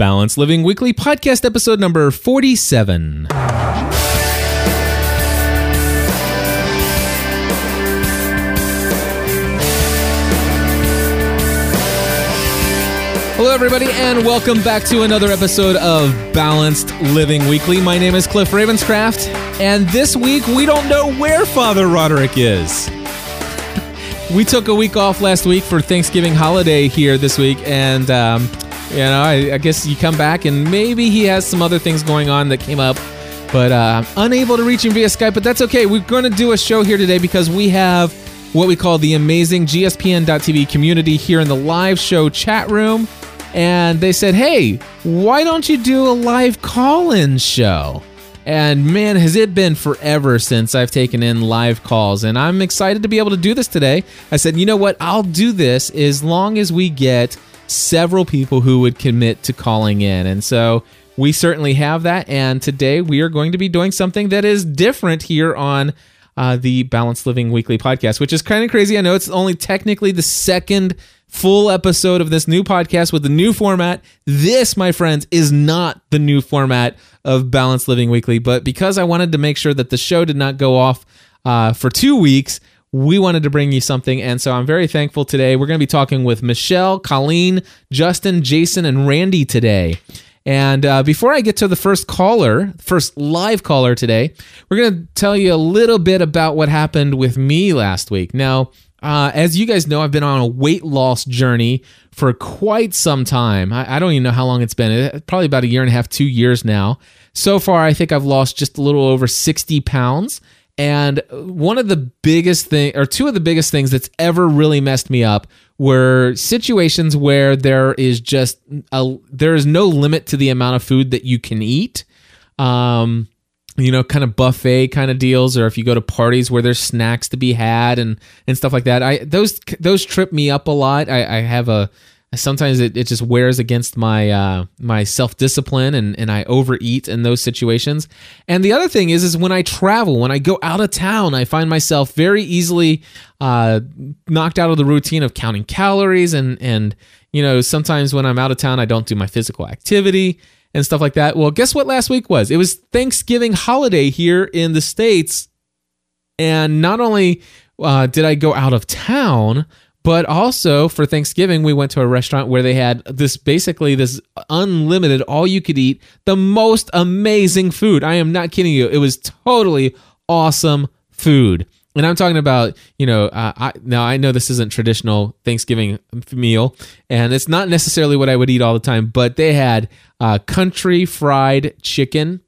Balanced Living Weekly podcast episode number 47. Hello, everybody, and welcome back to another episode of Balanced Living Weekly. My name is Cliff Ravenscraft, and this week we don't know where Father Roderick is. we took a week off last week for Thanksgiving holiday here this week, and um, you know, I, I, guess you come back and maybe he has some other things going on that came up, but uh, unable to reach him via Skype. But that's okay. We're going to do a show here today because we have what we call the amazing GSPN.TV community here in the live show chat room and they said, "Hey, why don't you do a live call-in show?" And man, has it been forever since I've taken in live calls, and I'm excited to be able to do this today. I said, "You know what? I'll do this as long as we get several people who would commit to calling in." And so we certainly have that, and today we are going to be doing something that is different here on uh, the Balanced Living Weekly podcast, which is kind of crazy. I know it's only technically the second full episode of this new podcast with the new format. This, my friends, is not the new format of Balanced Living Weekly, but because I wanted to make sure that the show did not go off uh, for two weeks, we wanted to bring you something. And so I'm very thankful today. We're going to be talking with Michelle, Colleen, Justin, Jason, and Randy today. And uh, before I get to the first caller, first live caller today, we're going to tell you a little bit about what happened with me last week. Now, uh, as you guys know, I've been on a weight loss journey for quite some time. I, I, don't even know how long it's been. Probably about a year and a half, two years now. So far, I think I've lost just a little over 60 pounds. And one of the biggest thing, or two of the biggest things that's ever really messed me up were situations where there is just a, there is no limit to the amount of food that you can eat. Um, you know, kind of buffet kind of deals, or if you go to parties where there's snacks to be had and and stuff like that. I those those trip me up a lot. I, I have a sometimes it, it just wears against my uh, my self discipline and and I overeat in those situations. And the other thing is is when I travel, when I go out of town, I find myself very easily uh, knocked out of the routine of counting calories and and you know sometimes when I'm out of town, I don't do my physical activity and stuff like that. Well, guess what last week was? It was Thanksgiving holiday here in the States. And not only uh, did I go out of town, but also for Thanksgiving, we went to a restaurant where they had this basically this unlimited, all you could eat, the most amazing food. I am not kidding you. It was totally awesome food and I'm talking about, you know, uh, I, now I know this isn't traditional Thanksgiving meal, and it's not necessarily what I would eat all the time, but they had uh, country fried chicken,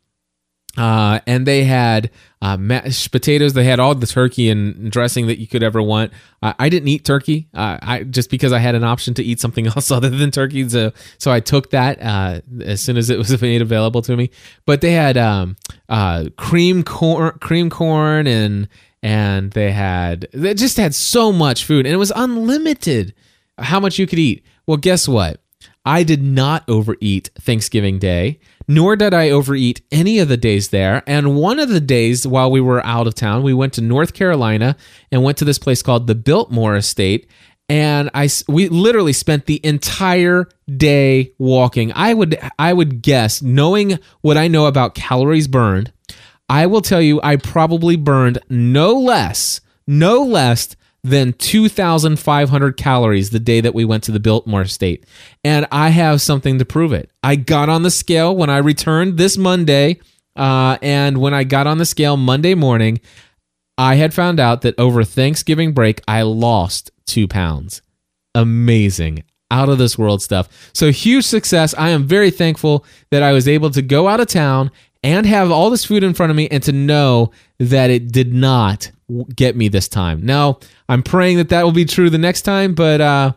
uh, and they had uh, mashed potatoes. They had all the turkey and dressing that you could ever want. I didn't eat turkey, uh, I just because I had an option to eat something else other than turkey. So, so I took that uh, as soon as it was made available to me. But they had um, cream corn, cream corn, and and they had they just had so much food and it was unlimited how much you could eat. Well, guess what? I did not overeat Thanksgiving Day, nor did I overeat any of the days there. And one of the days while we were out of town, we went to North Carolina and went to this place called the Biltmore Estate. And I, we literally spent the entire day walking. I would, I would guess, knowing what I know about calories burned, I will tell you, I probably burned no less, no less than 2,500 calories the day that we went to the Biltmore Estate. And I have something to prove it. I got on the scale when I returned this Monday. Uh, and when I got on the scale Monday morning, I had found out that over Thanksgiving break, I lost two pounds. Amazing. Out of this world stuff. So huge success. I am very thankful that I was able to go out of town and have all this food in front of me and to know that it did not get me this time. Now, I'm praying that that will be true the next time, but uh,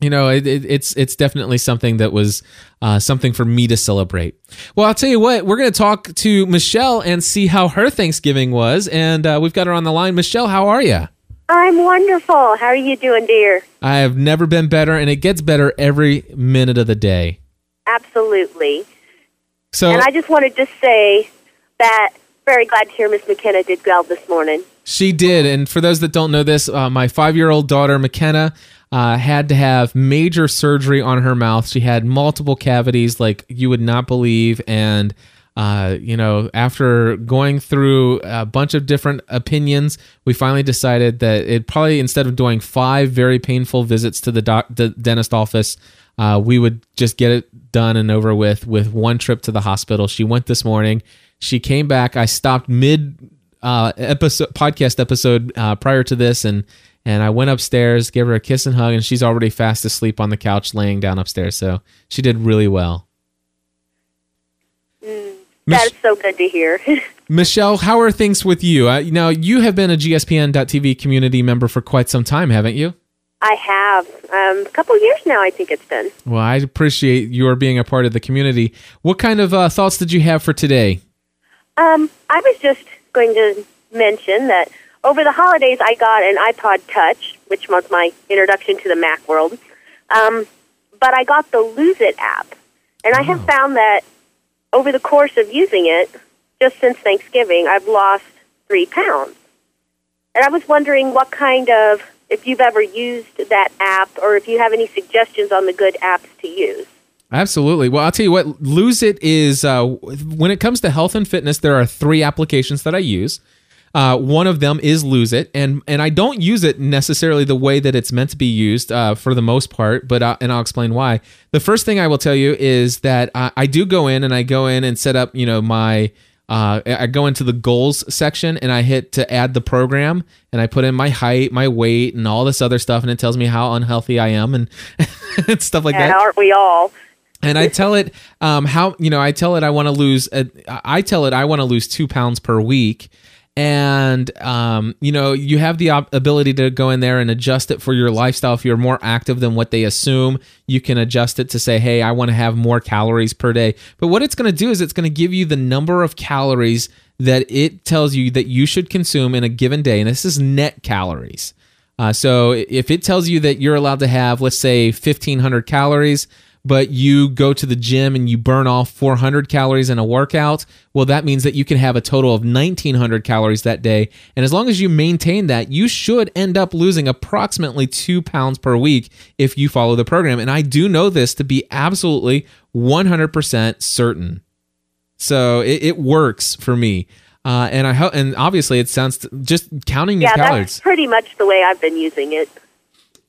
you know, it, it, it's it's definitely something that was uh, something for me to celebrate. Well, I'll tell you what, we're going to talk to Michelle and see how her Thanksgiving was, and uh, we've got her on the line. Michelle, how are you? I'm wonderful. How are you doing, dear? I have never been better, and it gets better every minute of the day. Absolutely. So, and I just wanted to say that very glad to hear Miss McKenna did well this morning. She did, and for those that don't know this, uh, my five-year-old daughter McKenna uh, had to have major surgery on her mouth. She had multiple cavities like you would not believe. And, uh, you know, after going through a bunch of different opinions, we finally decided that it probably, instead of doing five very painful visits to the, doc- the dentist office, uh, we would just get it done and over with with one trip to the hospital. She went this morning. She came back. I stopped mid uh, episode podcast episode uh, prior to this, and and I went upstairs, gave her a kiss and hug, and she's already fast asleep on the couch, laying down upstairs. So she did really well. Mm, that's so good to hear. Michelle, how are things with you? Uh, now you have been a GSPN.TV community member for quite some time, haven't you? I have um, a couple years now. I think it's been. Well, I appreciate your being a part of the community. What kind of uh, thoughts did you have for today? Um, I was just going to mention that over the holidays I got an iPod Touch, which was my introduction to the Mac world. Um, but I got the Lose It app, and. I have oh. found that over the course of using it, just since Thanksgiving, I've lost three pounds. And I was wondering what kind of if you've ever used that app or if you have any suggestions on the good apps to use. Absolutely. Well, I'll tell you what, Lose It is, uh, when it comes to health and fitness, there are three applications that I use. Uh, one of them is Lose It, and and I don't use it necessarily the way that it's meant to be used uh, for the most part, but uh, and I'll explain why. The first thing I will tell you is that I, I do go in and I go in and set up, you know, my uh, I go into the goals section and I hit to add the program and I put in my height, my weight, and all this other stuff, and it tells me how unhealthy I am and, and stuff like and that. Aren't we all? And I tell it um, how you know I tell it I want to lose. A, I tell it I want to lose two pounds per week, and um, you know you have the op- ability to go in there and adjust it for your lifestyle. If you're more active than what they assume you can adjust it to say hey i want to have more calories per day. But what it's going to do is it's going to give you the number of calories that it tells you that you should consume in a given day. And this is net calories. Uh, so if it tells you that you're allowed to have let's say 1500 calories but you go to the gym and you burn off 400 calories in a workout, well, that means that you can have a total of 1900 calories that day. And as long as you maintain that, you should end up losing approximately two pounds per week if you follow the program. And I do know this to be absolutely 100% certain. So it, it works for me. Uh, and I ho- and obviously it sounds just counting your yeah, calories. that's pretty much the way I've been using it.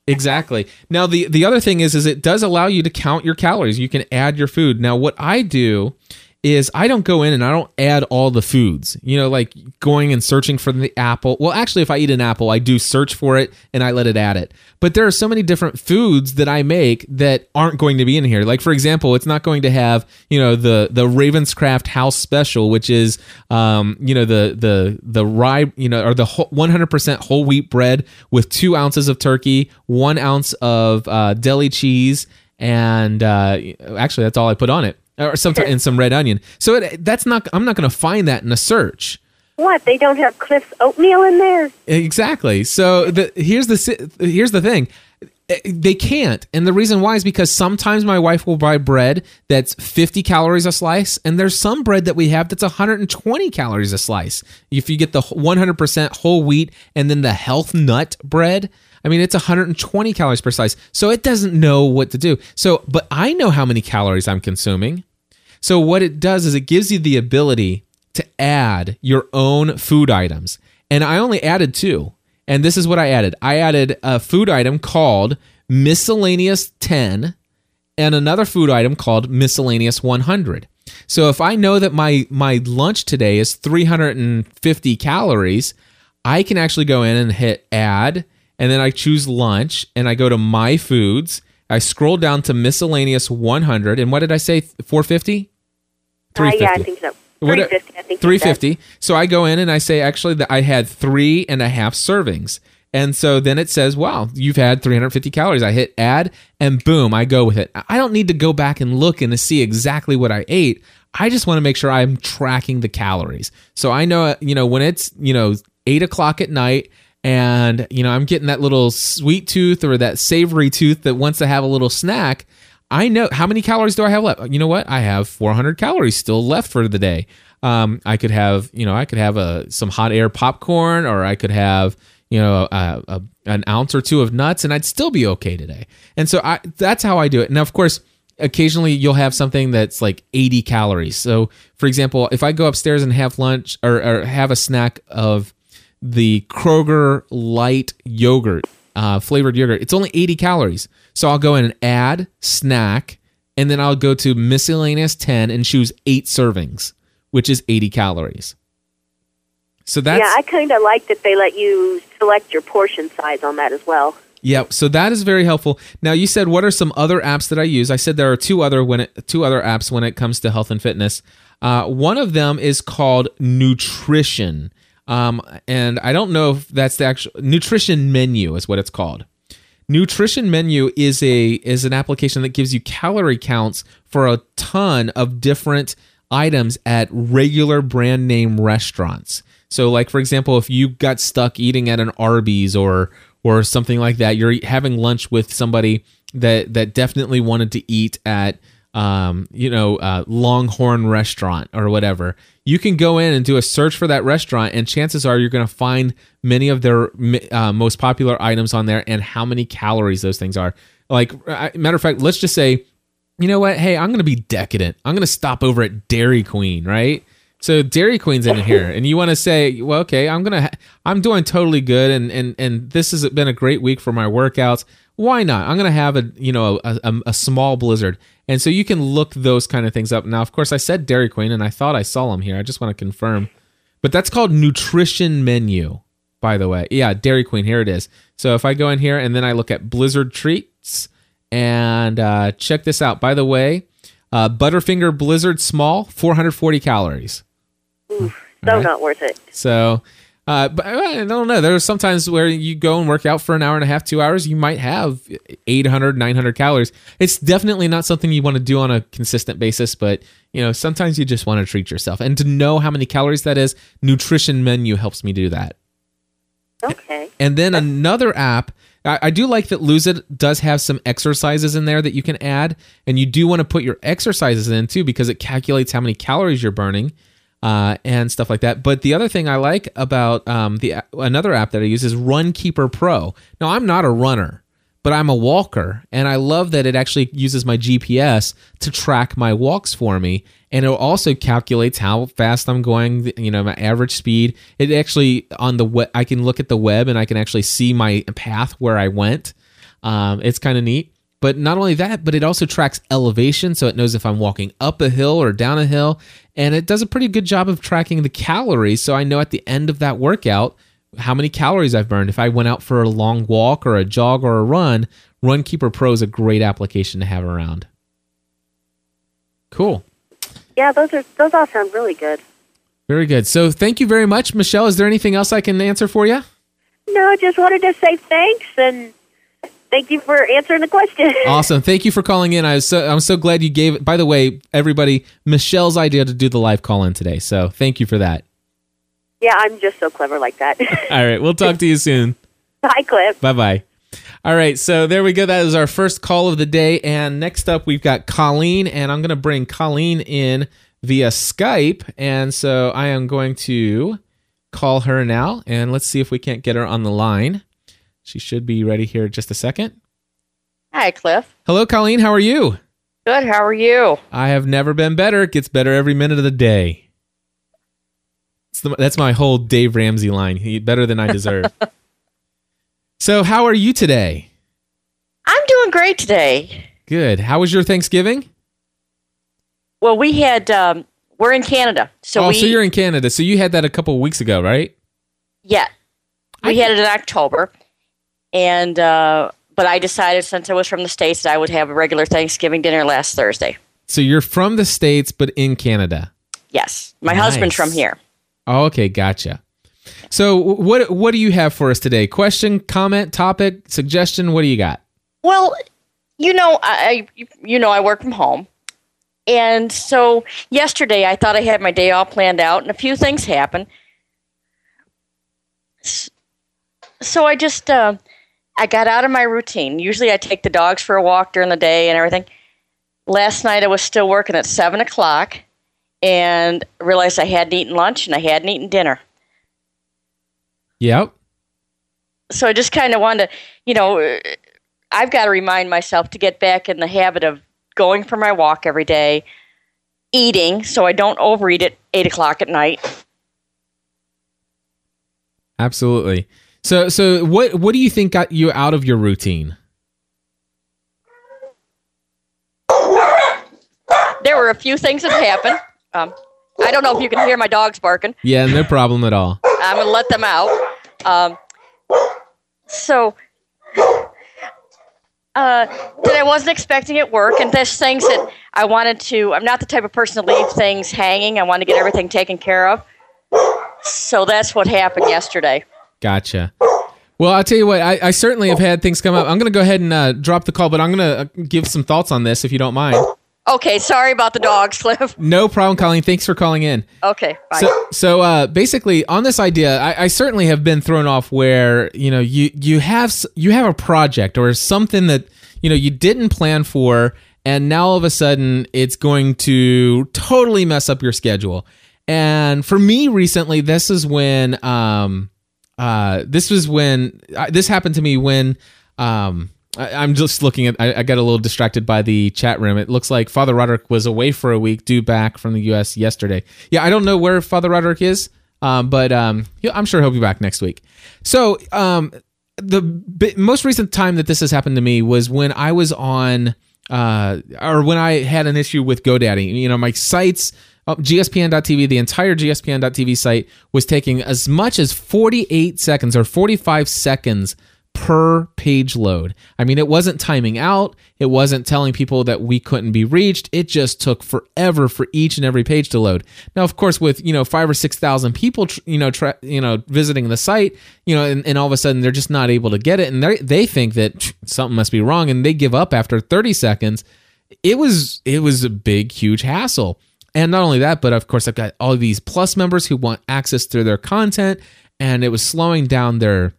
Exactly. Now the the other thing is is it does allow you to count your calories. You can add your food. Now what I do is I don't go in and I don't add all the foods. You know, like going and searching for the apple. Well, actually, if I eat an apple, I do search for it and I let it add it. But there are so many different foods that I make that aren't going to be in here. Like for example, it's not going to have you know the the Ravenscraft House Special, which is um, you know the the the rye you know or the one hundred percent whole wheat bread with two ounces of turkey, one ounce of uh, deli cheese, and uh, actually that's all I put on it or sometimes in some red onion. So it, that's not. I'm not going to find that in a search. What they don't have Cliff's oatmeal in there? Exactly. So the, here's the here's the thing. Eh, they can't, and the reason why is because sometimes my wife will buy bread that's 50 calories a slice, and there's some bread that we have that's 120 calories a slice. If you get the 100% whole wheat and then the health nut bread, I mean, it's 120 calories per slice. So it doesn't know what to do. So, but I know how many calories I'm consuming. So what it does is it gives you the ability to add your own food items. And I only added two. And this is what I added. I added a food item called miscellaneous 10 and another food item called miscellaneous 100. So if I know that my my lunch today is 350 calories, I can actually go in and hit add and then I choose lunch and I go to my foods. I scroll down to miscellaneous 100 and what did I say 450? 350. Uh, yeah, I think so. 350, I think 350. So I go in and I say actually that I had three and a half servings. And so then it says, wow, you've had 350 calories. I hit add and boom, I go with it. I don't need to go back and look and to see exactly what I ate. I just want to make sure I'm tracking the calories. So I know, you know, when it's, you know, eight o'clock at night and you know i'm getting that little sweet tooth or that savory tooth that wants to have a little snack i know how many calories do i have left you know what i have 400 calories still left for the day um, i could have you know i could have a some hot air popcorn or i could have you know, a, a, an ounce or two of nuts, and I'd still be okay today. And so I, that's how I do it. Now, of course, occasionally you'll have something that's like 80 calories. So, for example, if I go upstairs and have lunch or, or have a snack of the Kroger light yogurt, uh, flavored yogurt, it's only 80 calories. So I'll go in and add snack, and then I'll go to miscellaneous 10 and choose eight servings, which is 80 calories. So that's yeah, I kind of like that they let you select your portion size on that as well. Yeah, so that is very helpful. Now you said what are some other apps that I use? I said there are two other when it, two other apps when it comes to health and fitness. Uh, one of them is called Nutrition, um, and I don't know if that's the actual Nutrition Menu is what it's called. Nutrition Menu is a is an application that gives you calorie counts for a ton of different items at regular brand name restaurants. So, like for example, if you got stuck eating at an Arby's or or something like that. You're having lunch with somebody that that definitely wanted to eat at um, you know, uh, Longhorn restaurant or whatever. You can go in and do a search for that restaurant, and chances are you're going to find many of their uh, most popular items on there and how many calories those things are. Like, matter of fact, let's just say, you know what? Hey, I'm going to be decadent. I'm going to stop over at Dairy Queen, right? So Dairy Queen's in here, and you want to say, well, okay, I'm gonna, ha- I'm doing totally good, and and and this has been a great week for my workouts. Why not? I'm gonna have a, you know, a, a, a small blizzard, and so you can look those kind of things up. Now, of course, I said Dairy Queen, and I thought I saw them here. I just want to confirm, but that's called nutrition menu, by the way. Yeah, Dairy Queen. Here it is. So if I go in here and then I look at Blizzard treats, and uh, check this out. By the way, uh, Butterfinger Blizzard Small, 440 calories. Oof, so right? not worth it. So, uh, but I don't know. There's sometimes where you go and work out for an hour and a half, two hours, you might have 800, 900 calories. It's definitely not something you want to do on a consistent basis, but you know, sometimes you just want to treat yourself. And to know how many calories that is, Nutrition Menu helps me do that. Okay. And then another app. I, do like that Lose It does have some exercises in there that you can add, and you do want to put your exercises in too because it calculates how many calories you're burning uh, and stuff like that. But the other thing I like about um, the another app that I use is Runkeeper Pro. Now I'm not a runner, but I'm a walker, and I love that it actually uses my GPS to track my walks for me, and it also calculates how fast I'm going. You know, my average speed. It actually on the web, I can look at the web and I can actually see my path where I went. Um, it's kind of neat. But not only that, but it also tracks elevation, so it knows if I'm walking up a hill or down a hill. And it does a pretty good job of tracking the calories, so I know at the end of that workout how many calories I've burned. If I went out for a long walk or a jog or a run, Runkeeper Pro is a great application to have around. Cool. Yeah, those are those all sound really good. Very good. So thank you very much, Michelle. Is there anything else I can answer for you? No, I just wanted to say thanks and thank you for answering the question. awesome. Thank you for calling in. I was so I'm so glad you gave it. By the way, everybody, Michelle's idea to do the live call in today. So thank you for that. Yeah, I'm just so clever like that. All right. We'll talk to you soon. Bye, Cliff. Bye bye. All right, so there we go. That is our first call of the day. And next up, we've got Colleen, and I'm going to bring Colleen in via Skype. And so I am going to call her now, and let's see if we can't get her on the line. She should be ready here in just a second. Hi, Cliff. Hello, Colleen. How are you? Good. How are you? I have never been better. It gets better every minute of the day. The, that's my whole Dave Ramsey line. He better than I deserve. so, how are you today? I'm doing great today. Good. How was your Thanksgiving? Well, we had. Um, we're in Canada, so oh, we, so you're in Canada. So you had that a couple weeks ago, right? Yeah, we I, had it in October, and uh, but I decided since I was from the states that I would have a regular Thanksgiving dinner last Thursday. So you're from the states, but in Canada. Yes, my nice. husband's from here. Oh, okay, gotcha. So what what do you have for us today? Question, comment, topic, suggestion? What do you got? Well, you know, I you know I work from home, and so yesterday I thought I had my day all planned out, and a few things happened. So I just uh, I got out of my routine. Usually I take the dogs for a walk during the day and everything. Last night I was still working at 7 o'clock and realized I hadn't eaten lunch and I hadn't eaten dinner. Yep. so I just kind of wanted to, you know, uh, I've got to remind myself to get back in the habit of going for my walk every day, eating so I don't overeat at eight o'clock at night. Absolutely. So, so what what do you think got you out of your routine? There were a few things that happened. Um, I don't know if you can hear my dogs barking. Yeah, no problem at all. I'm gonna let them out. Um, so uh, that I wasn't expecting at work, and there's things that I wanted to. I'm not the type of person to leave things hanging. I want to get everything taken care of. So that's what happened yesterday. Gotcha. Well, I'll tell you what. I, I certainly have had things come up. I'm going to go ahead and uh, drop the call, but I'm going to give some thoughts on this if you don't mind. Okay, sorry about the dogs, Cliff. No problem, Colleen. Thanks for calling in. Okay, bye. So, so uh, basically, on this idea, I, I certainly have been thrown off where you know you you have you have a project or something that you know you didn't plan for, and now all of a sudden it's going to totally mess up your schedule. And for me, recently, this is when um uh this was when uh, this happened to me when um. I- I'm just looking at. I, I got a little distracted by the chat room. It looks like Father Roderick was away for a week, due back from the U.S. yesterday. Yeah, I don't know where Father Roderick is, um, but um, I'm sure he'll be back next week. So um, the bi- most recent time that this has happened to me was when I was on, uh, or when I had an issue with GoDaddy. You know, my sites. Uh, GSPN.TV, the entire GSPN.TV site was taking as much as 48 seconds or 45 seconds per page load. I mean, it wasn't timing out. It wasn't telling people that we couldn't be reached. It just took forever for each and every page to load. Now, of course, with you know five or six thousand people, tr- you know, tra- you know, visiting the site, you know, and, and all of a sudden they're just not able to get it, and they they think that something must be wrong, and they give up after thirty seconds. It was it was a big, huge hassle. And not only that, but of course, I've got all these plus members who want access to their content, and it was slowing down their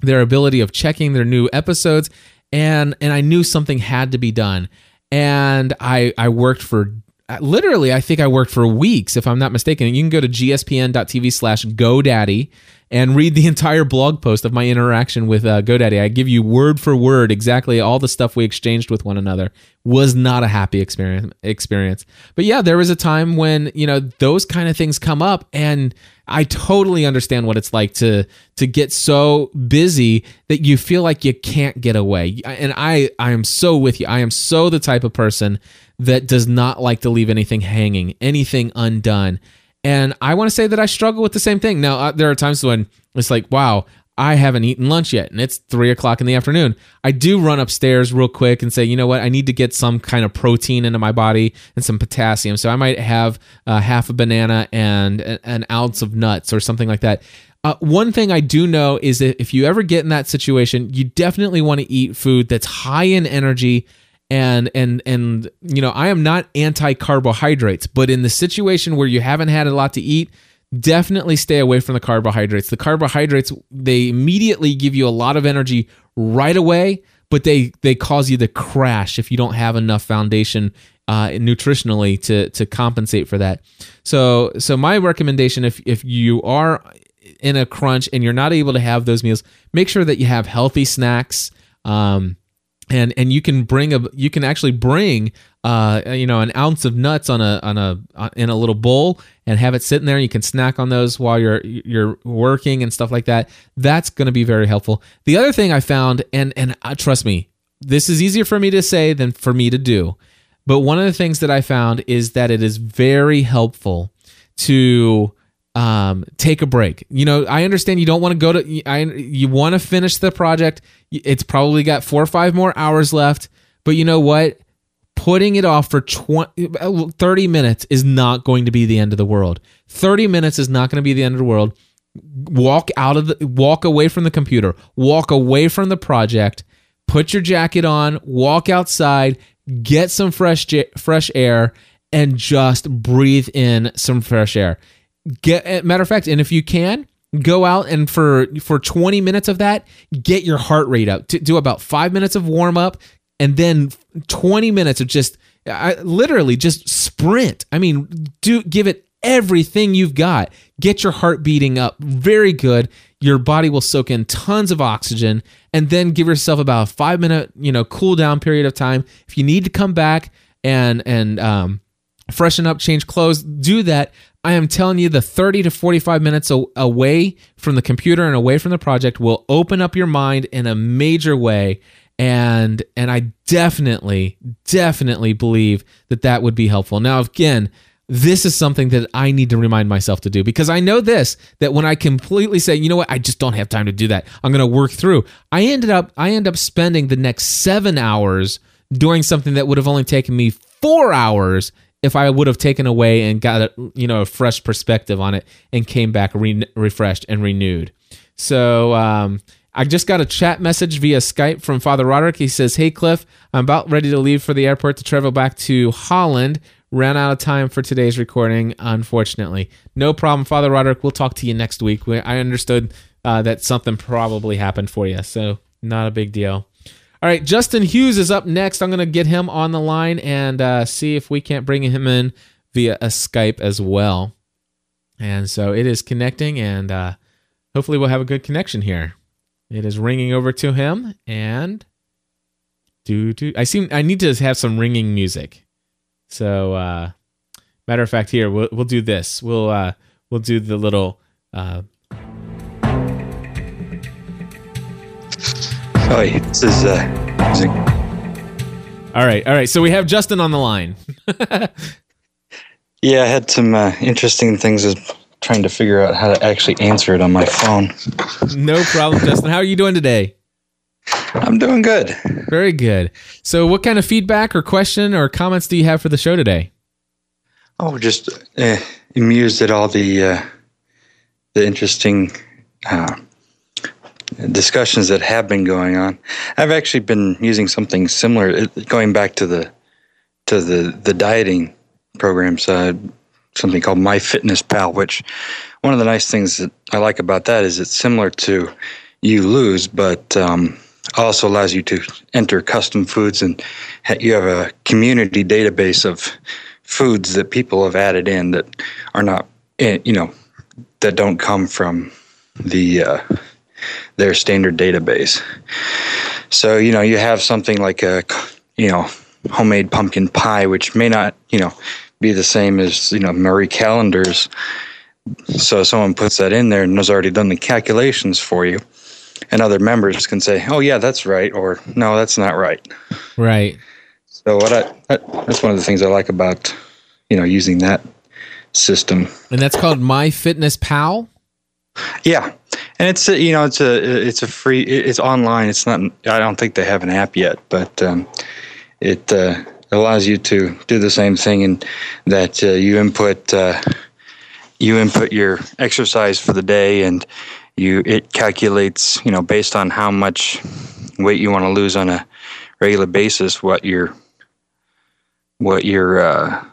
their ability of checking their new episodes and and I knew something had to be done. And I I worked for literally I think I worked for weeks if I'm not mistaken. You can go to gspn.tv slash godaddy and read the entire blog post of my interaction with uh, GoDaddy. I give you word for word exactly all the stuff we exchanged with one another. Was not a happy experience. Experience, but yeah, there was a time when you know those kind of things come up, and I totally understand what it's like to to get so busy that you feel like you can't get away. And I I am so with you. I am so the type of person that does not like to leave anything hanging, anything undone. And I want to say that I struggle with the same thing. Now, uh, there are times when it's like, wow, I haven't eaten lunch yet, and it's three o'clock in the afternoon. I do run upstairs real quick and say, you know what, I need to get some kind of protein into my body and some potassium. So I might have uh, half a banana and an ounce of nuts or something like that. Uh, one thing I do know is that if you ever get in that situation, you definitely want to eat food that's high in energy and and and you know I am not anti carbohydrates, but in the situation where you haven't had a lot to eat, definitely stay away from the carbohydrates. The carbohydrates they immediately give you a lot of energy right away, but they they cause you to crash if you don't have enough foundation uh, nutritionally to to compensate for that. So so my recommendation if if you are in a crunch and you're not able to have those meals, make sure that you have healthy snacks. Um, and and you can bring a you can actually bring uh you know an ounce of nuts on a on a uh, in a little bowl and have it sitting there you can snack on those while you're you're working and stuff like that. That's going to be very helpful. The other thing i found and and uh, trust me this is easier for me to say than for me to do but one of the things that i found is that it is very helpful to um, take a break. You know, I understand you don't want to go to, I, you want to finish the project. It's probably got four or five more hours left, but you know what? Putting it off for 20, 30 minutes is not going to be the end of the world. 30 minutes is not going to be the end of the world. Walk out of the, walk away from the computer, walk away from the project, put your jacket on, walk outside, get some fresh, fresh air, and just breathe in some fresh air get eh, matter of fact and if you can go out and for for 20 minutes of that get your heart rate up. To do about five minutes of warm up and then 20 minutes of just I, literally just sprint. I mean do give it everything you've got. Get your heart beating up. Very good. Your body will soak in tons of oxygen and then give yourself about a five minute you know cool down period of time. If you need to come back and and um, freshen up change clothes do that i am telling you the 30 to 45 minutes away from the computer and away from the project will open up your mind in a major way and and i definitely definitely believe that that would be helpful now again this is something that I need to remind myself to do because I know this that when I completely say, you know what, I just don't have time to do that. I'm going to work through. I ended up I end up spending the next 7 hours doing something that would have only taken me 4 hours if I would have taken away and got a, you know a fresh perspective on it and came back re- refreshed and renewed. So um, I just got a chat message via Skype from Father Roderick. He says, "Hey Cliff, I'm about ready to leave for the airport to travel back to Holland ran out of time for today's recording, unfortunately. No problem, Father Roderick. We'll talk to you next week. I understood uh, that something probably happened for you, so not a big deal. All right, Justin Hughes is up next. I'm going to get him on the line and uh, see if we can't bring him in via a Skype as well. And so it is connecting, and uh, hopefully we'll have a good connection here. It is ringing over to him, and do do. I seem I need to have some ringing music. So, uh, matter of fact, here we'll we'll do this. We'll uh, we'll do the little. Uh, oh, this is uh. All right, all right. So we have Justin on the line. yeah, I had some uh, interesting things as trying to figure out how to actually answer it on my phone. no problem, Justin. How are you doing today? I'm doing good. Very good. So, what kind of feedback or question or comments do you have for the show today? Oh, just uh, amused at all the uh, the interesting uh, discussions that have been going on. I've actually been using something similar, going back to the to the the dieting programs. Something called MyFitnessPal, which one of the nice things that I like about that is it's similar to you lose, but um, also allows you to enter custom foods and you have a community database of foods that people have added in that are not eh, you know that don't come from the uh, their standard database so you know you have something like a you know homemade pumpkin pie which may not you know be the same as you know Marie Callender's. so someone puts that in there and has already done the calculations for you and other members can say, "Oh yeah, that's right," or "No, that's not right." Right. So what I that's one of the things I like about you know using that system. And that's called MyFitnessPal. Yeah, and it's a, you know it's a it's a free it's online. It's not. I don't think they have an app yet, but um, it uh, allows you to do the same thing, and that uh, you input. Uh, you input your exercise for the day and you it calculates you know based on how much weight you want to lose on a regular basis what your what your uh,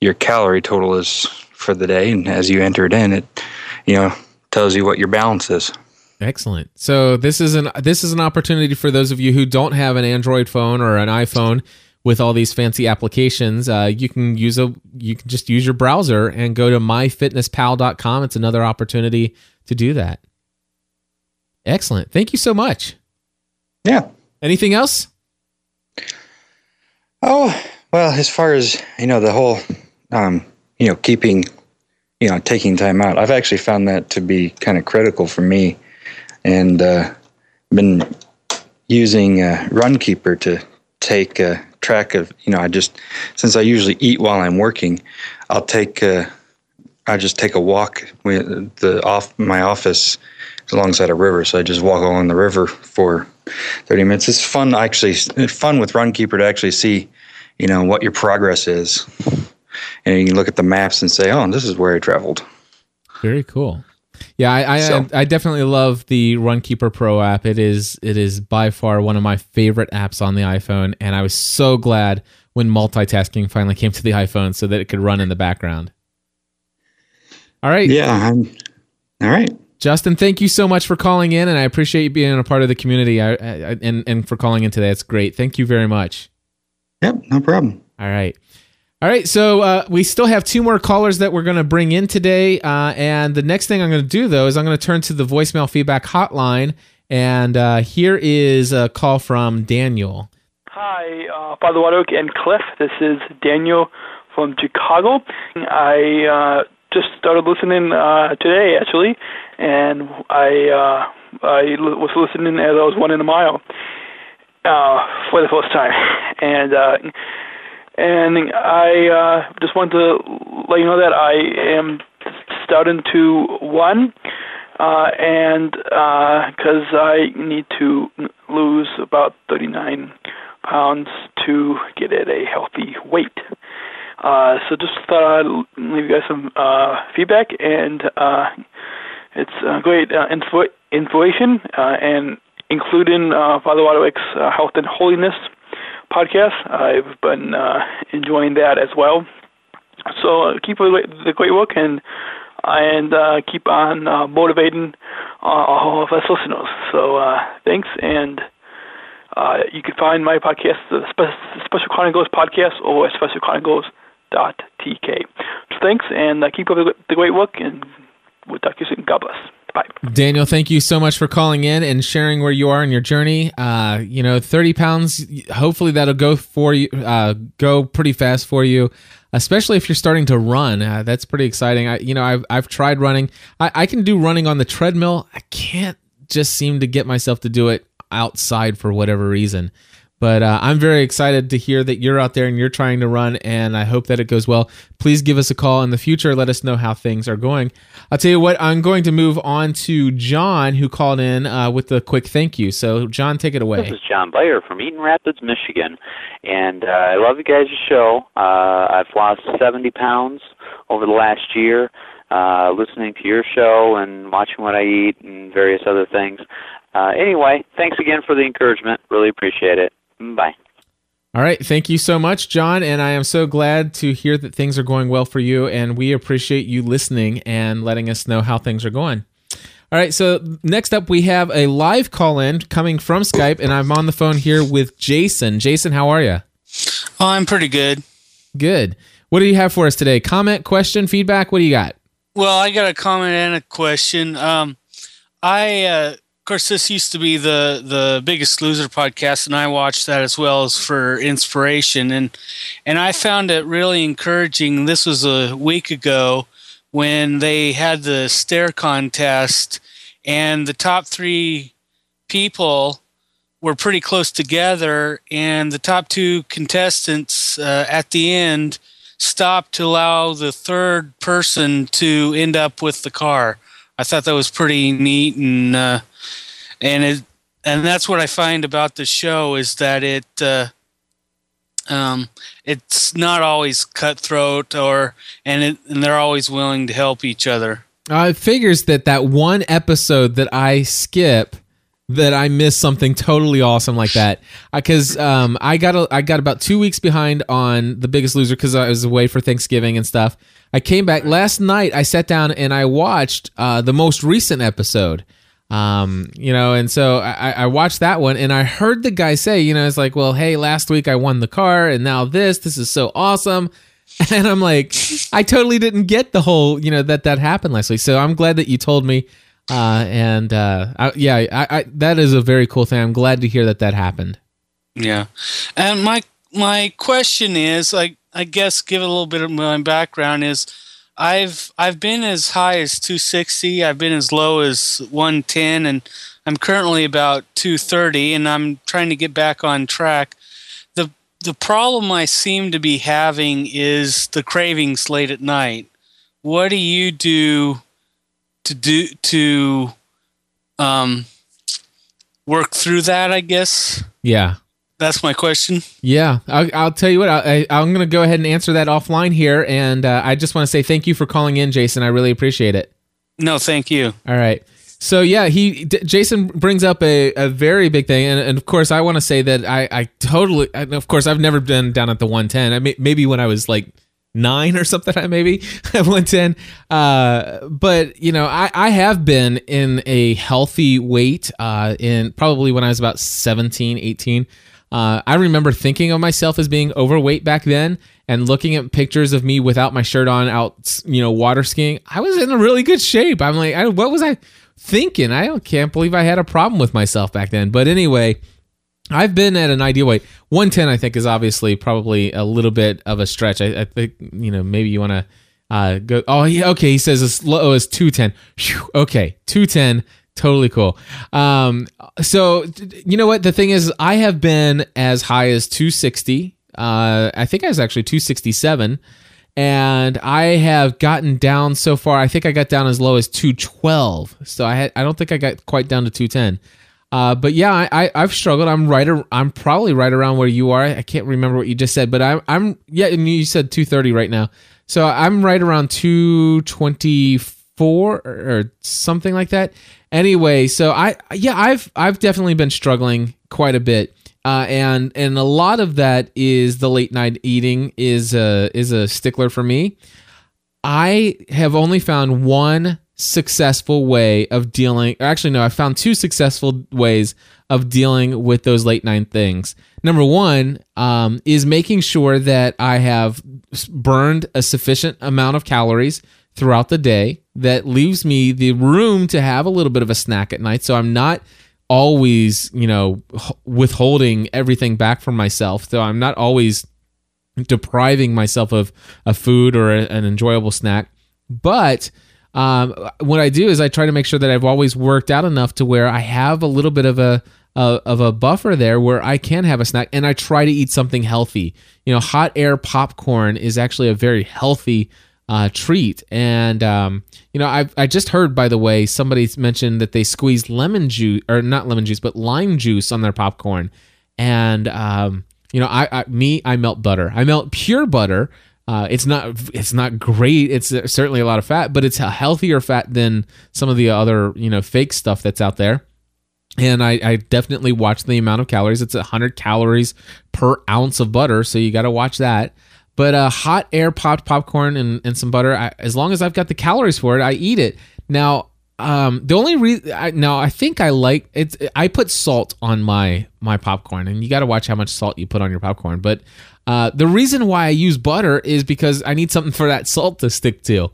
your calorie total is for the day and as you enter it in it you know tells you what your balance is excellent so this is an this is an opportunity for those of you who don't have an android phone or an iphone with all these fancy applications uh, you can use a you can just use your browser and go to myfitnesspal.com it's another opportunity to do that Excellent. Thank you so much. Yeah. Anything else? Oh, well, as far as, you know, the whole, um, you know, keeping, you know, taking time out, I've actually found that to be kind of critical for me and uh, been using uh, Runkeeper to take uh, track of, you know, I just, since I usually eat while I'm working, I'll take, uh, I just take a walk with the off my office alongside a river. So I just walk along the river for 30 minutes. It's fun, actually, it's fun with Runkeeper to actually see, you know, what your progress is. And you can look at the maps and say, oh, this is where I traveled. Very cool. Yeah, I I, so, I, definitely love the Runkeeper Pro app. It is it is by far one of my favorite apps on the iPhone, and I was so glad when multitasking finally came to the iPhone so that it could run in the background. All right. Yeah. I'm, all right. Justin, thank you so much for calling in, and I appreciate you being a part of the community I, I, and and for calling in today. It's great. Thank you very much. Yep, no problem. All right. All right, so uh, we still have two more callers that we're going to bring in today. Uh, and the next thing I'm going to do, though, is I'm going to turn to the voicemail feedback hotline. And uh, here is a call from Daniel. Hi, uh, Father Wadwick and Cliff. This is Daniel from Chicago. I uh, just started listening uh, today, actually, and I I was listening as I was running a mile for the first time, and and I uh, just want to let you know that I am starting to run, uh, and because uh, I need to lose about 39 pounds to get at a healthy weight. Uh, so just thought I'd leave you guys some uh, feedback, and uh, it's uh, great uh, info- information, uh, and including uh, Father Wadwick's uh, Health and Holiness podcast. I've been uh, enjoying that as well. So keep the great work and and uh, keep on uh, motivating uh, all of us listeners. So uh, thanks, and uh, you can find my podcast, the Spe- Special Chronicles podcast, or specialchronicles.tk. So thanks, and keep up the great work, and we'll talk to you soon. God bless. Bye. Daniel, thank you so much for calling in and sharing where you are in your journey. Uh, you know, 30 pounds, hopefully that'll go for you, uh, go pretty fast for you, especially if you're starting to run. Uh, that's pretty exciting. I, you know, I've, I've tried running. I, I can do running on the treadmill. I can't just seem to get myself to do it outside for whatever reason. But uh, I'm very excited to hear that you're out there and you're trying to run, and I hope that it goes well. Please give us a call in the future. Let us know how things are going. I'll tell you what, I'm going to move on to John, who called in uh, with a quick thank you. So, John, take it away. This is John Bayer from Eaton Rapids, Michigan, and uh, I love you guys' show. Uh, I've lost 70 pounds over the last year. Uh, listening to your show and watching what I eat and various other things. Uh, anyway, thanks again for the encouragement. Really appreciate it. Bye. All right. Thank you so much, John. And I am so glad to hear that things are going well for you. And we appreciate you listening and letting us know how things are going. All right. So next up, we have a live call in coming from Skype. And I'm on the phone here with Jason. Jason, how are you? Oh, I'm pretty good. Good. What do you have for us today? Comment, question, feedback? What do you got? Well, I got a comment and a question. Um, I uh, of course, this used to be the the Biggest Loser podcast, and I watched that as well as for inspiration. and And I found it really encouraging. This was a week ago when they had the stair contest, and the top three people were pretty close together, and the top two contestants uh, at the end stopped to allow the third person to end up with the car. I thought that was pretty neat and. Uh, and it and that's what I find about the show is that it uh, um, it's not always cutthroat or and it and they're always willing to help each other. Uh, it figures that that one episode that I skip that I missed something totally awesome like that because um, I got a, I got about two weeks behind on The Biggest Loser because I was away for Thanksgiving and stuff. I came back last night. I sat down and I watched uh, the most recent episode um, you know, and so I, I watched that one and I heard the guy say, you know, it's like, well, hey, last week I won the car and now this, this is so awesome. And I'm like, I totally didn't get the whole, you know, that that happened last week. So I'm glad that you told me. Uh, and uh, I, yeah, I, I, that is a very cool thing. I'm glad to hear that that happened. Yeah, and my my question is, like, I guess, give a little bit of my background is I've I've been as high as 260. I've been as low as 110, and I'm currently about 230, and I'm trying to get back on track. the The problem I seem to be having is the cravings late at night. What do you do to do to um, work through that? I guess. Yeah. That's my question. Yeah, I'll, I'll tell you what. I, am going to go ahead and answer that offline here, and uh, I just want to say thank you for calling in, Jason. I really appreciate it. No, thank you. All right. So yeah, he D- Jason brings up a, a very big thing, and, and of course I want to say that I I totally, of course I've never been down at the 110. I may, maybe when I was like nine or something, I maybe at 110. Uh, but you know, I I have been in a healthy weight uh in probably when I was about 17, 18. Uh, I remember thinking of myself as being overweight back then, and looking at pictures of me without my shirt on, out you know water skiing. I was in a really good shape. I'm like, I, what was I thinking? I can't believe I had a problem with myself back then. But anyway, I've been at an ideal weight. 110, I think, is obviously probably a little bit of a stretch. I, I think you know maybe you want to uh, go. Oh, yeah, okay. He says as low as 210. Whew, okay, 210 totally cool. Um, so you know what the thing is, I have been as high as 260. Uh, I think I was actually 267, and I have gotten down so far. I think I got down as low as 212. So I had, I don't think I got quite down to 210. Uh, but yeah, I, I have struggled. I'm right. I'm probably right around where you are. I can't remember what you just said, but I'm I'm yeah. And you said 230 right now, so I'm right around 224 or something like that. Anyway, so I yeah, I've I've definitely been struggling quite a bit. Uh, and and a lot of that is the late night eating is a is a stickler for me. I have only found one successful way of dealing. Actually, no, I found two successful ways of dealing with those late night things. Number one um, is making sure that I have burned a sufficient amount of calories throughout the day that leaves me the room to have a little bit of a snack at night. So I'm not always, you know, withholding everything back from myself. So I'm not always depriving myself of a food or a, an enjoyable snack. But um, what I do is I try to make sure that I've always worked out enough to where I have a little bit of a, a of a buffer there where I can have a snack, and I try to eat something healthy. You know, hot air popcorn is actually a very healthy uh, treat. And um, you know, I I just heard by the way somebody mentioned that they squeeze lemon juice or not lemon juice but lime juice on their popcorn, and um, you know, I, I me I melt butter. I melt pure butter. Uh, it's not it's not great. It's certainly a lot of fat, but it's a healthier fat than some of the other you know fake stuff that's out there. And I, I definitely watch the amount of calories. It's 100 calories per ounce of butter, so you got to watch that. But uh, hot air popped popcorn and, and some butter, I, as long as I've got the calories for it, I eat it. Now, um, the only reason now I think I like it's I put salt on my my popcorn, and you got to watch how much salt you put on your popcorn. But uh, the reason why I use butter is because I need something for that salt to stick to,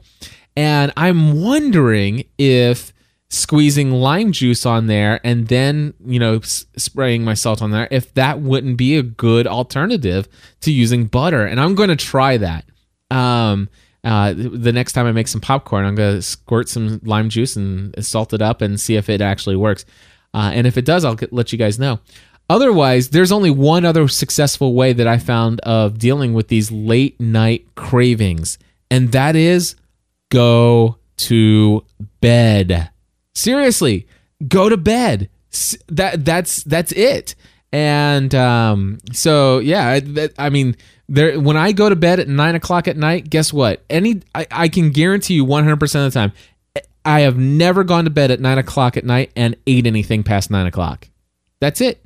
and I'm wondering if squeezing lime juice on there and then you know s- spraying my salt on there if that wouldn't be a good alternative to using butter and i'm going to try that um uh, the next time I make some popcorn, I'm gonna squirt some lime juice and salt it up and see if it actually works. Uh, and if it does, I'll get, let you guys know. Otherwise, there's only one other successful way that I found of dealing with these late night cravings, and that is go to bed. Seriously, go to bed. That that's that's it. And um, so yeah, that, I mean, there when I go to bed at nine o'clock at night, guess what? Any I, I can guarantee you one hundred percent of the time, I have never gone to bed at nine o'clock at night and ate anything past nine o'clock. That's it.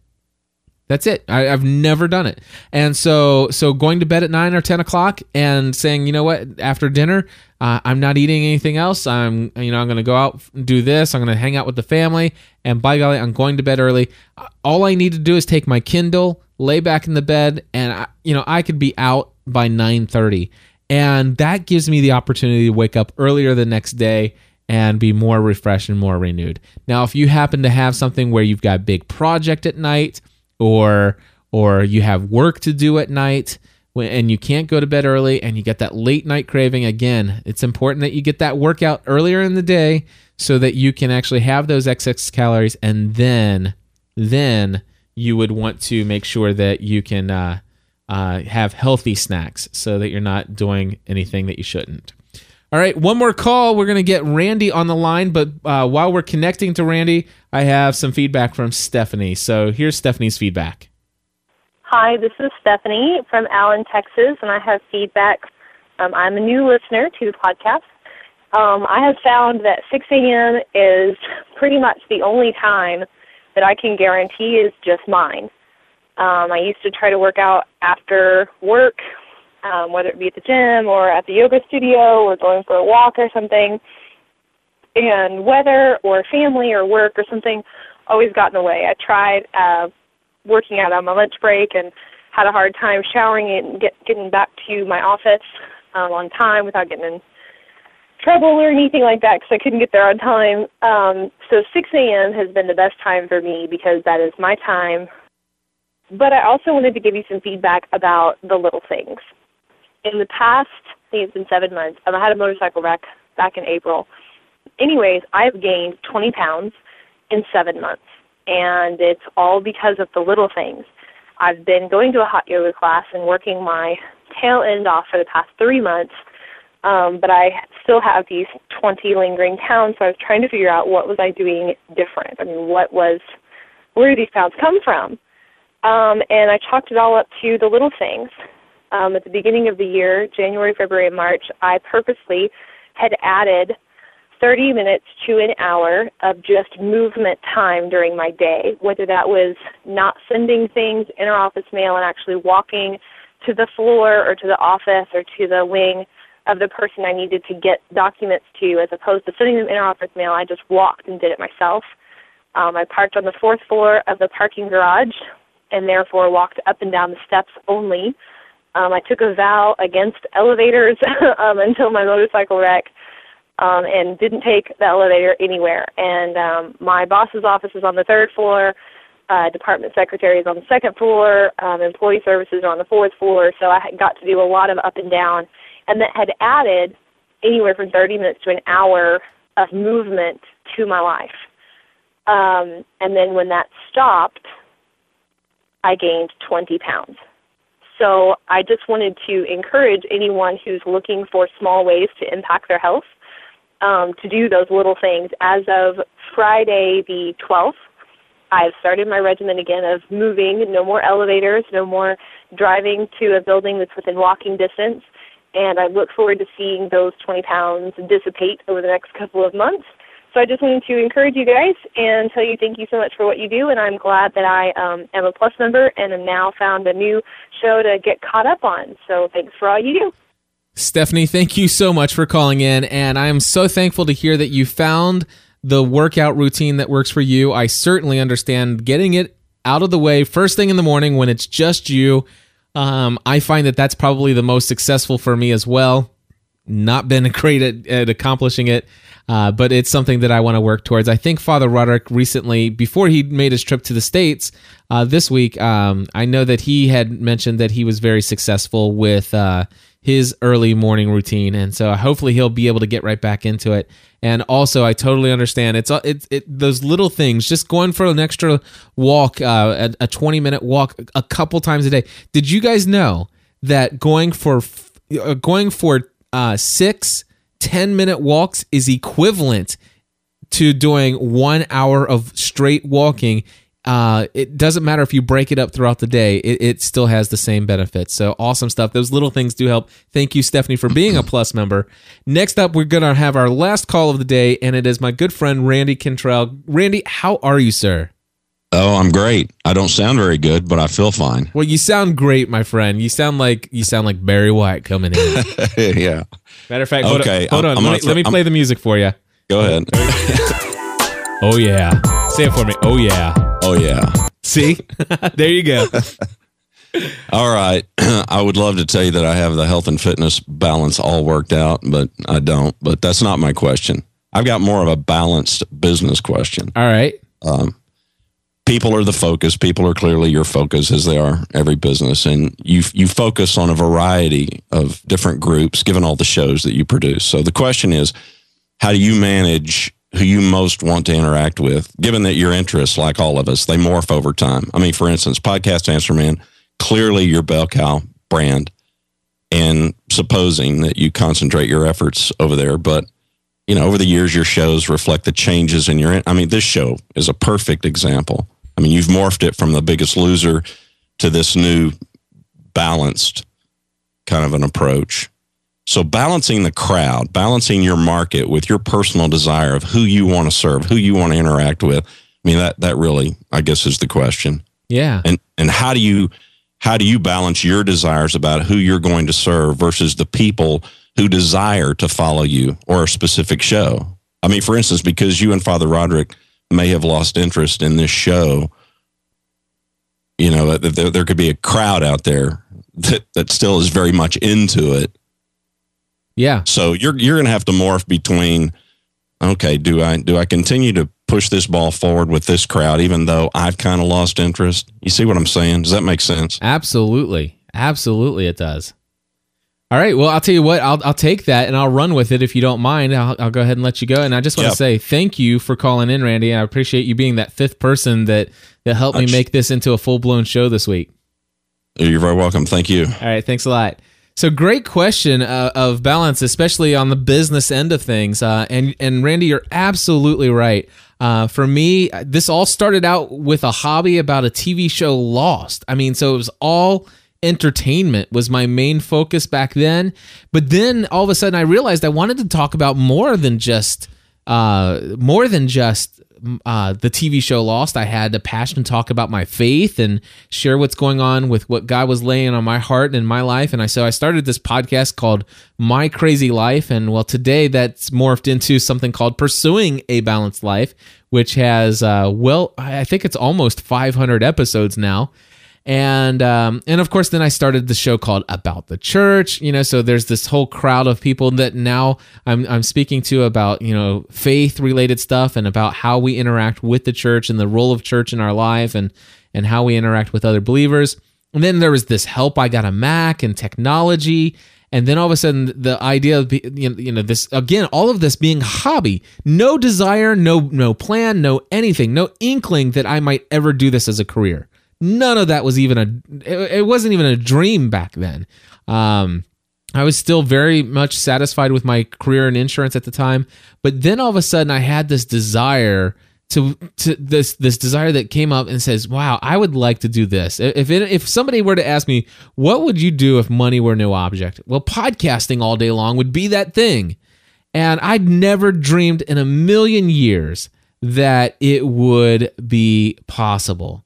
That's it. I, have never done it. And so, so going to bed at nine or ten o'clock and saying, you know what, after dinner, uh, I'm not eating anything else. I'm, you know, I'm going to go out and do this. I'm going to hang out with the family. And by golly, I'm going to bed early. All I need to do is take my Kindle, lay back in the bed, and I, you know, I could be out by nine thirty. And that gives me the opportunity to wake up earlier the next day and be more refreshed and more renewed. Now, if you happen to have something where you've got a big project at night or or you have work to do at night and you can't go to bed early and you get that late night craving again it's important that you get that workout earlier in the day so that you can actually have those excess calories and then then you would want to make sure that you can uh, uh, have healthy snacks so that you're not doing anything that you shouldn't all right, one more call. We're going to get Randy on the line, but uh, while we're connecting to Randy, I have some feedback from Stephanie. So here's Stephanie's feedback. Hi, this is Stephanie from Allen, Texas, and I have feedback. Um, I'm a new listener to the podcast. Um, I have found that 6 a.m. is pretty much the only time that I can guarantee is just mine. Um, I used to try to work out after work um, whether it be at the gym or at the yoga studio or going for a walk or something. And weather or family or work or something always got in the way. I tried uh, working out on my lunch break and had a hard time showering and get, getting back to my office um, on time without getting in trouble or anything like that because I couldn't get there on time. Um, so 6 a.m. has been the best time for me because that is my time. But I also wanted to give you some feedback about the little things. In the past, I think it's been seven months, um, I had a motorcycle wreck back in April. Anyways, I've gained 20 pounds in seven months, and it's all because of the little things. I've been going to a hot yoga class and working my tail end off for the past three months – um, but I still have these 20 lingering pounds, so I was trying to figure out what was I doing different. I mean, what was, where did these pounds come from? Um, and I chalked it all up to the little things. Um, at the beginning of the year, January, February, and March, I purposely had added 30 minutes to an hour of just movement time during my day, whether that was not sending things in our office mail and actually walking to the floor or to the office or to the wing of the person I needed to get documents to as opposed to sending them in our office mail. I just walked and did it myself. Um, I parked on the fourth floor of the parking garage and therefore walked up and down the steps only. Um, I took a vow against elevators um, until my motorcycle wreck um, and didn't take the elevator anywhere. And um, my boss's office is on the third floor. Uh, department secretary is on the second floor. Um, employee services are on the fourth floor. So I got to do a lot of up and down and that had added anywhere from 30 minutes to an hour of movement to my life. Um, and then when that stopped, I gained 20 pounds. So I just wanted to encourage anyone who's looking for small ways to impact their health um, to do those little things. As of Friday the 12th, I've started my regimen again of moving, no more elevators, no more driving to a building that's within walking distance and I look forward to seeing those 20 pounds dissipate over the next couple of months. So I just wanted to encourage you guys and tell you thank you so much for what you do, and I'm glad that I um, am a Plus member and have now found a new show to get caught up on. So thanks for all you do. Stephanie, thank you so much for calling in, and I am so thankful to hear that you found the workout routine that works for you. I certainly understand getting it out of the way first thing in the morning when it's just you um, I find that that's probably the most successful for me as well. Not been great at, at accomplishing it, uh, but it's something that I want to work towards. I think Father Roderick recently, before he made his trip to the States uh, this week, um, I know that he had mentioned that he was very successful with uh, his early morning routine, and so hopefully he'll be able to get right back into it. And also, I totally understand it's it's it, those little things, just going for an extra walk, uh, a, a twenty minute walk, a couple times a day. Did you guys know that going for uh, going for uh, six 10 minute walks is equivalent to doing one hour of straight walking uh, it doesn't matter if you break it up throughout the day, it, it, still has the same benefits. So awesome stuff. Those little things do help. Thank you, Stephanie, for being a plus member. Next up, we're going to have our last call of the day, and it is my good friend, Randy Cantrell. Randy, how are you, sir? Oh, I'm great. I don't sound very good, but I feel fine. Well, you sound great, my friend. You sound like you sound like Barry White coming in. yeah. Matter of fact, hold okay. on. Hold on. Let, me, let me play I'm, the music for you. Go ahead. oh yeah. Say it for me. Oh yeah. Oh yeah. See, there you go. all right. I would love to tell you that I have the health and fitness balance all worked out, but I don't. But that's not my question. I've got more of a balanced business question. All right. Um, people are the focus. People are clearly your focus, as they are every business, and you you focus on a variety of different groups, given all the shows that you produce. So the question is, how do you manage who you most want to interact with, given that your interests, like all of us, they morph over time. I mean, for instance, Podcast Answer Man, clearly your bell cow brand, and supposing that you concentrate your efforts over there, but you know, over the years, your shows reflect the changes in your. I mean, this show is a perfect example. I mean, you've morphed it from the Biggest Loser to this new balanced kind of an approach. So balancing the crowd, balancing your market with your personal desire of who you want to serve, who you want to interact with. I mean that that really I guess is the question. Yeah. And and how do you how do you balance your desires about who you're going to serve versus the people who desire to follow you or a specific show? I mean, for instance, because you and Father Roderick may have lost interest in this show, You know, there, there could be a crowd out there that, that still is very much into it. Yeah. So you're you're going to have to morph between okay, do I do I continue to push this ball forward with this crowd even though I've kind of lost interest? You see what I'm saying? Does that make sense? Absolutely. Absolutely it does. All right. Well, I'll tell you what. I'll I'll take that and I'll run with it if you don't mind. I'll, I'll go ahead and let you go. And I just want Yep. to say thank you for calling in, Randy. I appreciate you being that fifth person that that helped me make this into a full blown show this week. You're very welcome. Thank you. All right, thanks a lot. So great question uh, of balance, especially on the business end of things. Uh, and and Randy, you're absolutely right. Uh, for me, this all started out with a hobby about a TV show, Lost. I mean, so it was all entertainment was my main focus back then. But then all of a sudden, I realized I wanted to talk about more than just uh, more than just uh, the TV show Lost. I had a passion to talk about my faith and share what's going on with what God was laying on my heart and in my life. And I so I started this podcast called My Crazy Life. And well, today that's morphed into something called Pursuing a Balanced Life, which has uh, well, I think it's almost 500 episodes now and um, and of course then I started the show called About the Church. You know, so there's this whole crowd of people that now I'm I'm speaking to about you know faith related stuff and about how we interact with the church and the role of church in our life and and how we interact with other believers. And then there was this help I got a Mac and technology. And then all of a sudden, the idea of you know this again, all of this being hobby, no desire, no no plan, no anything, no inkling that I might ever do this as a career none of that was even a it, it wasn't even a dream back then um I was still very much satisfied with my career in insurance at the time, but then all of a sudden I had this desire to to this this desire that came up and says, "Wow, I would like to do this." If it, if somebody were to ask me, "What would you do if money were no object?" Well, podcasting all day long would be that thing. And I'd never dreamed in a million years that it would be possible.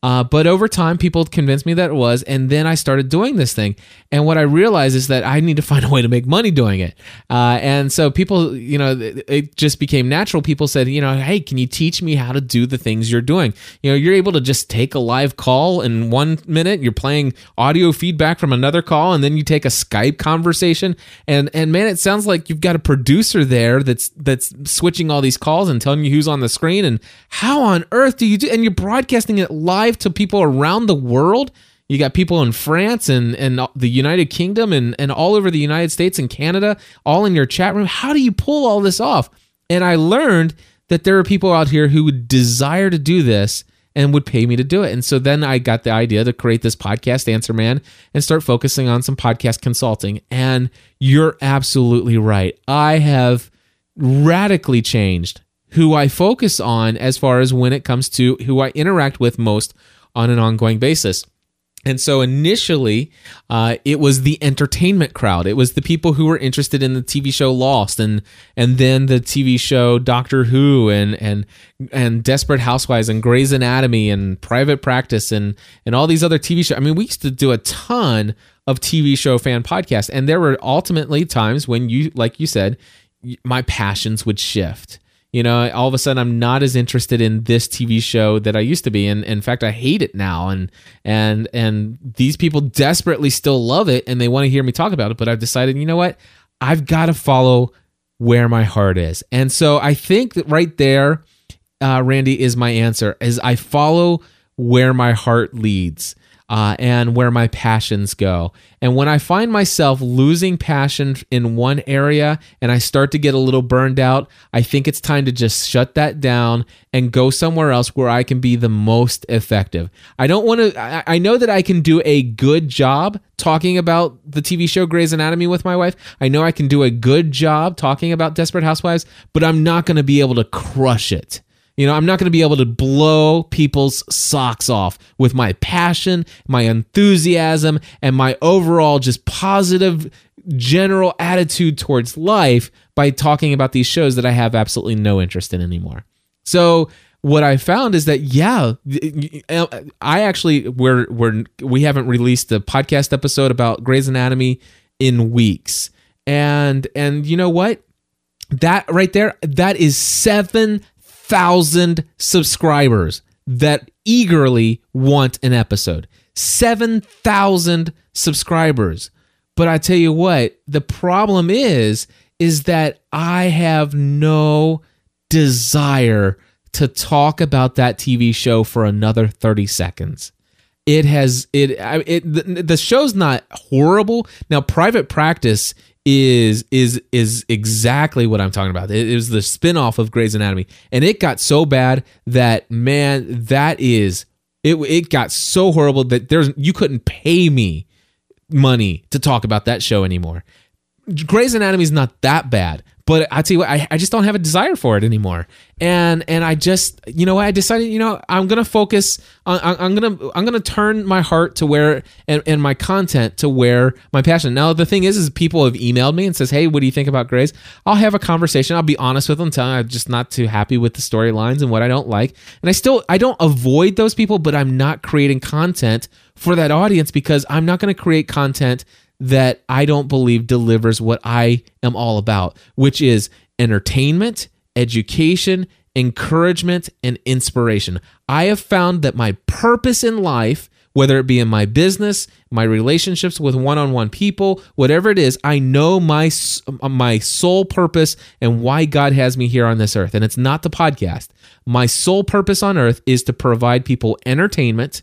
Uh, but over time, people convinced me that it was, and then I started doing this thing. And what I realized is that I need to find a way to make money doing it. Uh, and so people, you know, it, just became natural. People said, you know, hey, can you teach me how to do the things you're doing? You know, you're able to just take a live call in one minute. You're playing audio feedback from another call, and then you take a Skype conversation. And and man, it sounds like you've got a producer there that's that's switching all these calls and telling you who's on the screen. And how on earth do you do? And you're broadcasting it live to people around the world. You got people in France and, and the United Kingdom and, and all over the United States and Canada, all in your chat room. How do you pull all this off? And I learned that there are people out here who would desire to do this and would pay me to do it. And so then I got the idea to create this podcast, Answer Man, and start focusing on some podcast consulting. And you're absolutely right. I have radically changed who I focus on as far as when it comes to who I interact with most on an ongoing basis. And so initially, uh, it was the entertainment crowd. It was the people who were interested in the TV show Lost, and and then the TV show Doctor Who, and and and Desperate Housewives, and Grey's Anatomy, and Private Practice, and and all these other TV shows. I mean, we used to do a ton of TV show fan podcasts, and there were ultimately times when you, like you said, my passions would shift you know all of a sudden i'm not as interested in this tv show that i used to be. And in fact i hate it now. And and and these people desperately still love it and they want to hear me talk about it. But i've decided you know what? I've got to follow where my heart is. And so i think that right there uh, randy is my answer is i follow where my heart leads uh, and where my passions go. And when I find myself losing passion in one area and I start to get a little burned out, I think it's time to just shut that down and go somewhere else where I can be the most effective. I don't want to, I, know that I can do a good job talking about the TV show Grey's Anatomy with my wife. I know I can do a good job talking about Desperate Housewives, but I'm not going to be able to crush it. You know, I'm not going to be able to blow people's socks off with my passion, my enthusiasm, and my overall just positive general attitude towards life by talking about these shows that I have absolutely no interest in anymore. So, what I found is that yeah, uh, I actually we're we're we haven't released a podcast episode about Grey's Anatomy in weeks. And and you know what? That right there, that is seven thousand subscribers that eagerly want an episode. 7,000 subscribers. But I tell you what, the problem is is that I have no desire to talk about that TV show for another 30 seconds. It has it it the, the show's not horrible. Now Private Practice is is is exactly what I'm talking about. It, was the spin-off of Grey's Anatomy and it got so bad that man that is it it got so horrible that there's you couldn't pay me money to talk about that show anymore. Grey's Anatomy is not that bad, but I tell you what, I, I just don't have a desire for it anymore. And and I just you know I decided you know I'm gonna focus on I'm gonna I'm gonna turn my heart to where and, and my content to where my passion. Now the thing is is people have emailed me and says hey what do you think about Grey's? I'll have a conversation. I'll be honest with them, tell them I'm just not too happy with the storylines and what I don't like. And I still I don't avoid those people, but I'm not creating content for that audience because I'm not going to create content that I don't believe delivers what I am all about, which is entertainment, education, encouragement, and inspiration. I have found that my purpose in life, whether it be in my business, my relationships with one-on-one people, whatever it is, I know my my sole purpose and why God has me here on this earth, and it's not the podcast. My sole purpose on earth is to provide people entertainment,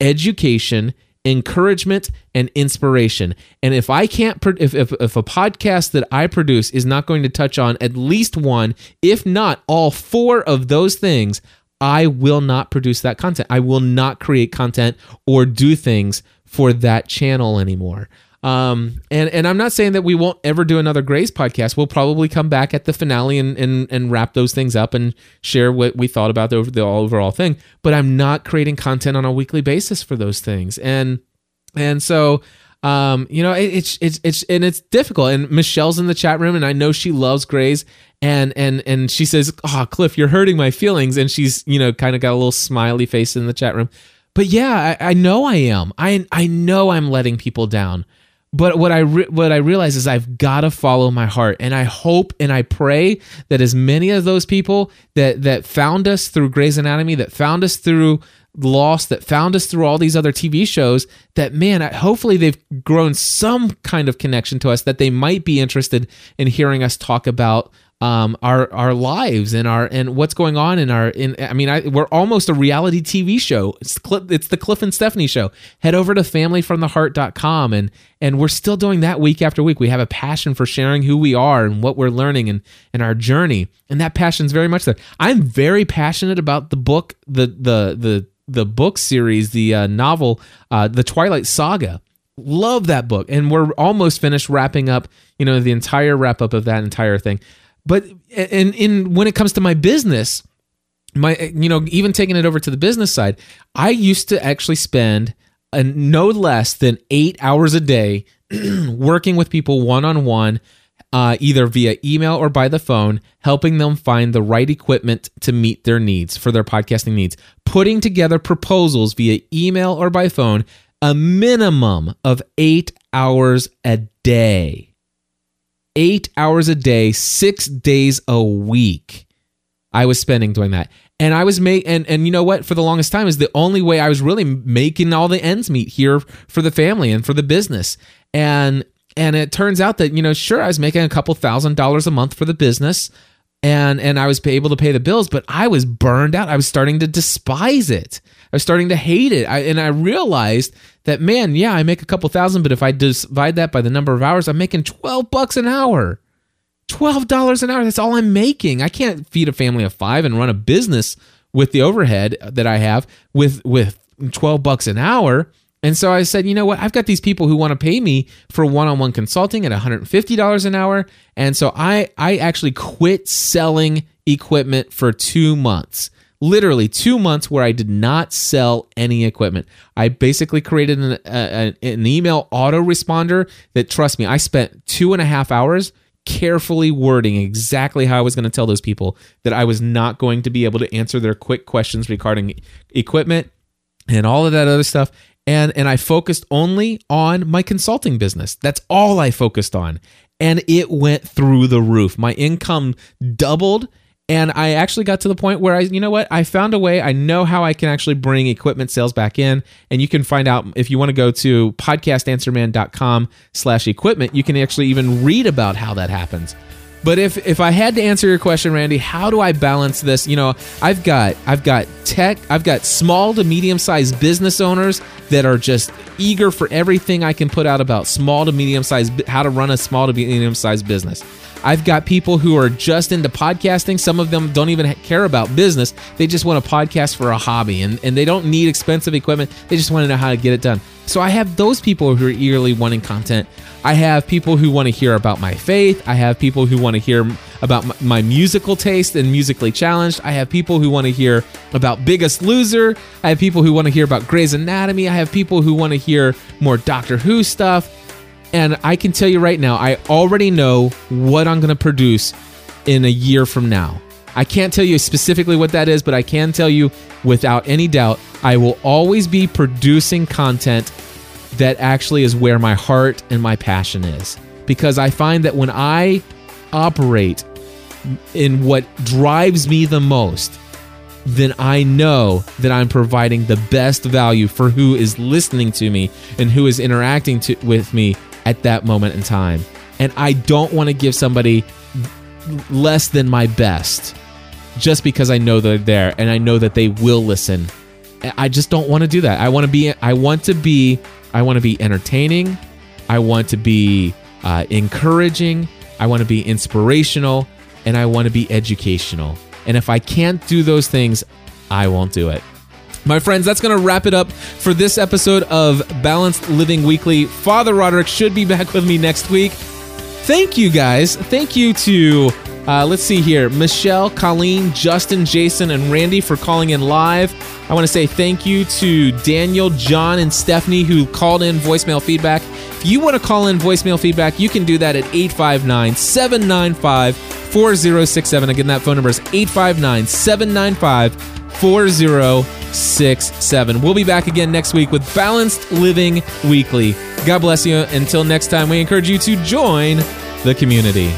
education, encouragement, and inspiration. And if I can't, if, if, if a podcast that I produce is not going to touch on at least one, if not all four of those things, I will not produce that content. I will not create content or do things for that channel anymore. Um, and and I'm not saying that we won't ever do another Grey's podcast. We'll probably come back at the finale and and, and wrap those things up and share what we thought about the, the overall thing. But I'm not creating content on a weekly basis for those things. And and so um, you know, it, it's it's it's and it's difficult. And Michelle's in the chat room, and I know she loves Grey's, and and and she says, "Oh, Cliff, you're hurting my feelings," and she's you know kind of got a little smiley face in the chat room. But yeah, I, I know I am. I I know I'm letting people down. But what I re- what I realize is I've got to follow my heart, and I hope and I pray that as many of those people that that found us through Grey's Anatomy, that found us through Lost, that found us through all these other TV shows, that man, I, hopefully they've grown some kind of connection to us, that they might be interested in hearing us talk about um, our our lives and our and what's going on in our in I mean I, we're almost a reality TV show. It's Cliff, it's the Cliff and Stephanie show. Head over to familyfromtheheart.com and and we're still doing that week after week. We have a passion for sharing who we are and what we're learning and and our journey. And that passion's very much there. I'm very passionate about the book the the the the book series, the uh, novel, uh, the Twilight Saga love that book and we're almost finished wrapping up you know the entire wrap up of that entire thing but in in when it comes to my business my you know even taking it over to the business side i used to actually spend a, no less than eight hours a day working with people one-on-one uh, either via email or by the phone helping them find the right equipment to meet their needs for their podcasting needs. Putting together proposals via email or by phone a minimum of eight hours a day eight hours a day, six days a week. I was spending doing that. And I was make and and you know what? For the longest time is the only way I was really making all the ends meet here for the family and for the business. And and it turns out that you know, sure, I was making a couple thousand dollars a month for the business, and and I was able to pay the bills, but I was burned out. I was starting to despise it. I was starting to hate it. I, and I realized that man, yeah, I make a couple thousand, but if I divide that by the number of hours, I'm making twelve bucks an hour. Twelve dollars an hour. That's all I'm making. I can't feed a family of five and run a business with the overhead that I have with with twelve bucks an hour. And so I said, you know what? I've got these people who want to pay me for one-on-one consulting at $150 an hour. And so I I actually quit selling equipment for 2 months. Literally 2 months where I did not sell any equipment. I basically created an, a, an email autoresponder that, trust me, I spent two and a half hours carefully wording exactly how I was going to tell those people that I was not going to be able to answer their quick questions regarding equipment and all of that other stuff and and I focused only on my consulting business. That's all I focused on. And it went through the roof. My income doubled And I actually got to the point where I, you know what, I found a way. I know how I can actually bring equipment sales back in. And you can find out if you want to go to podcastanswerman.com slash equipment, you can actually even read about how that happens. But if if I had to answer your question, Randy, how do I balance this? You know, I've got I've got tech, I've got small to medium sized business owners that are just eager for everything I can put out about small to medium sized how to run a small to medium sized business. I've got people who are just into podcasting. Some of them don't even care about business. They just want a podcast for a hobby and, and they don't need expensive equipment. They just want to know how to get it done. So I have those people who are eagerly wanting content. I have people who want to hear about my faith. I have people who want to hear about my musical taste and musically challenged. I have people who want to hear about Biggest Loser. I have people who want to hear about Grey's Anatomy. I have people who want to hear more Doctor Who stuff. And I can tell you right now, I already know what I'm going to produce in a year from now. I can't tell you specifically what that is, but I can tell you without any doubt, I will always be producing content that actually is where my heart and my passion is. Because I find that when I operate in what drives me the most, then I know that I'm providing the best value for who is listening to me and who is interacting to, with me at that moment in time. And I don't want to give somebody less than my best just because I know they're there and I know that they will listen. I just don't want to do that. I want to be I want to be I want to be entertaining. I want to be uh, encouraging. I want to be inspirational and I want to be educational. And if I can't do those things, I won't do it. My friends, that's going to wrap it up for this episode of Balanced Living Weekly. Father Roderick should be back with me next week. Thank you guys. Thank you to, uh, let's see here, Michelle, Colleen, Justin, Jason, and Randy for calling in live. I want to say thank you to Daniel, John, and Stephanie who called in voicemail feedback. If you want to call in voicemail feedback, you can do that at 859 795 4067. Again, that phone number is 859 795 4067. We'll be back again next week with Balanced Living Weekly. God bless you. Until next time, we encourage you to join the community.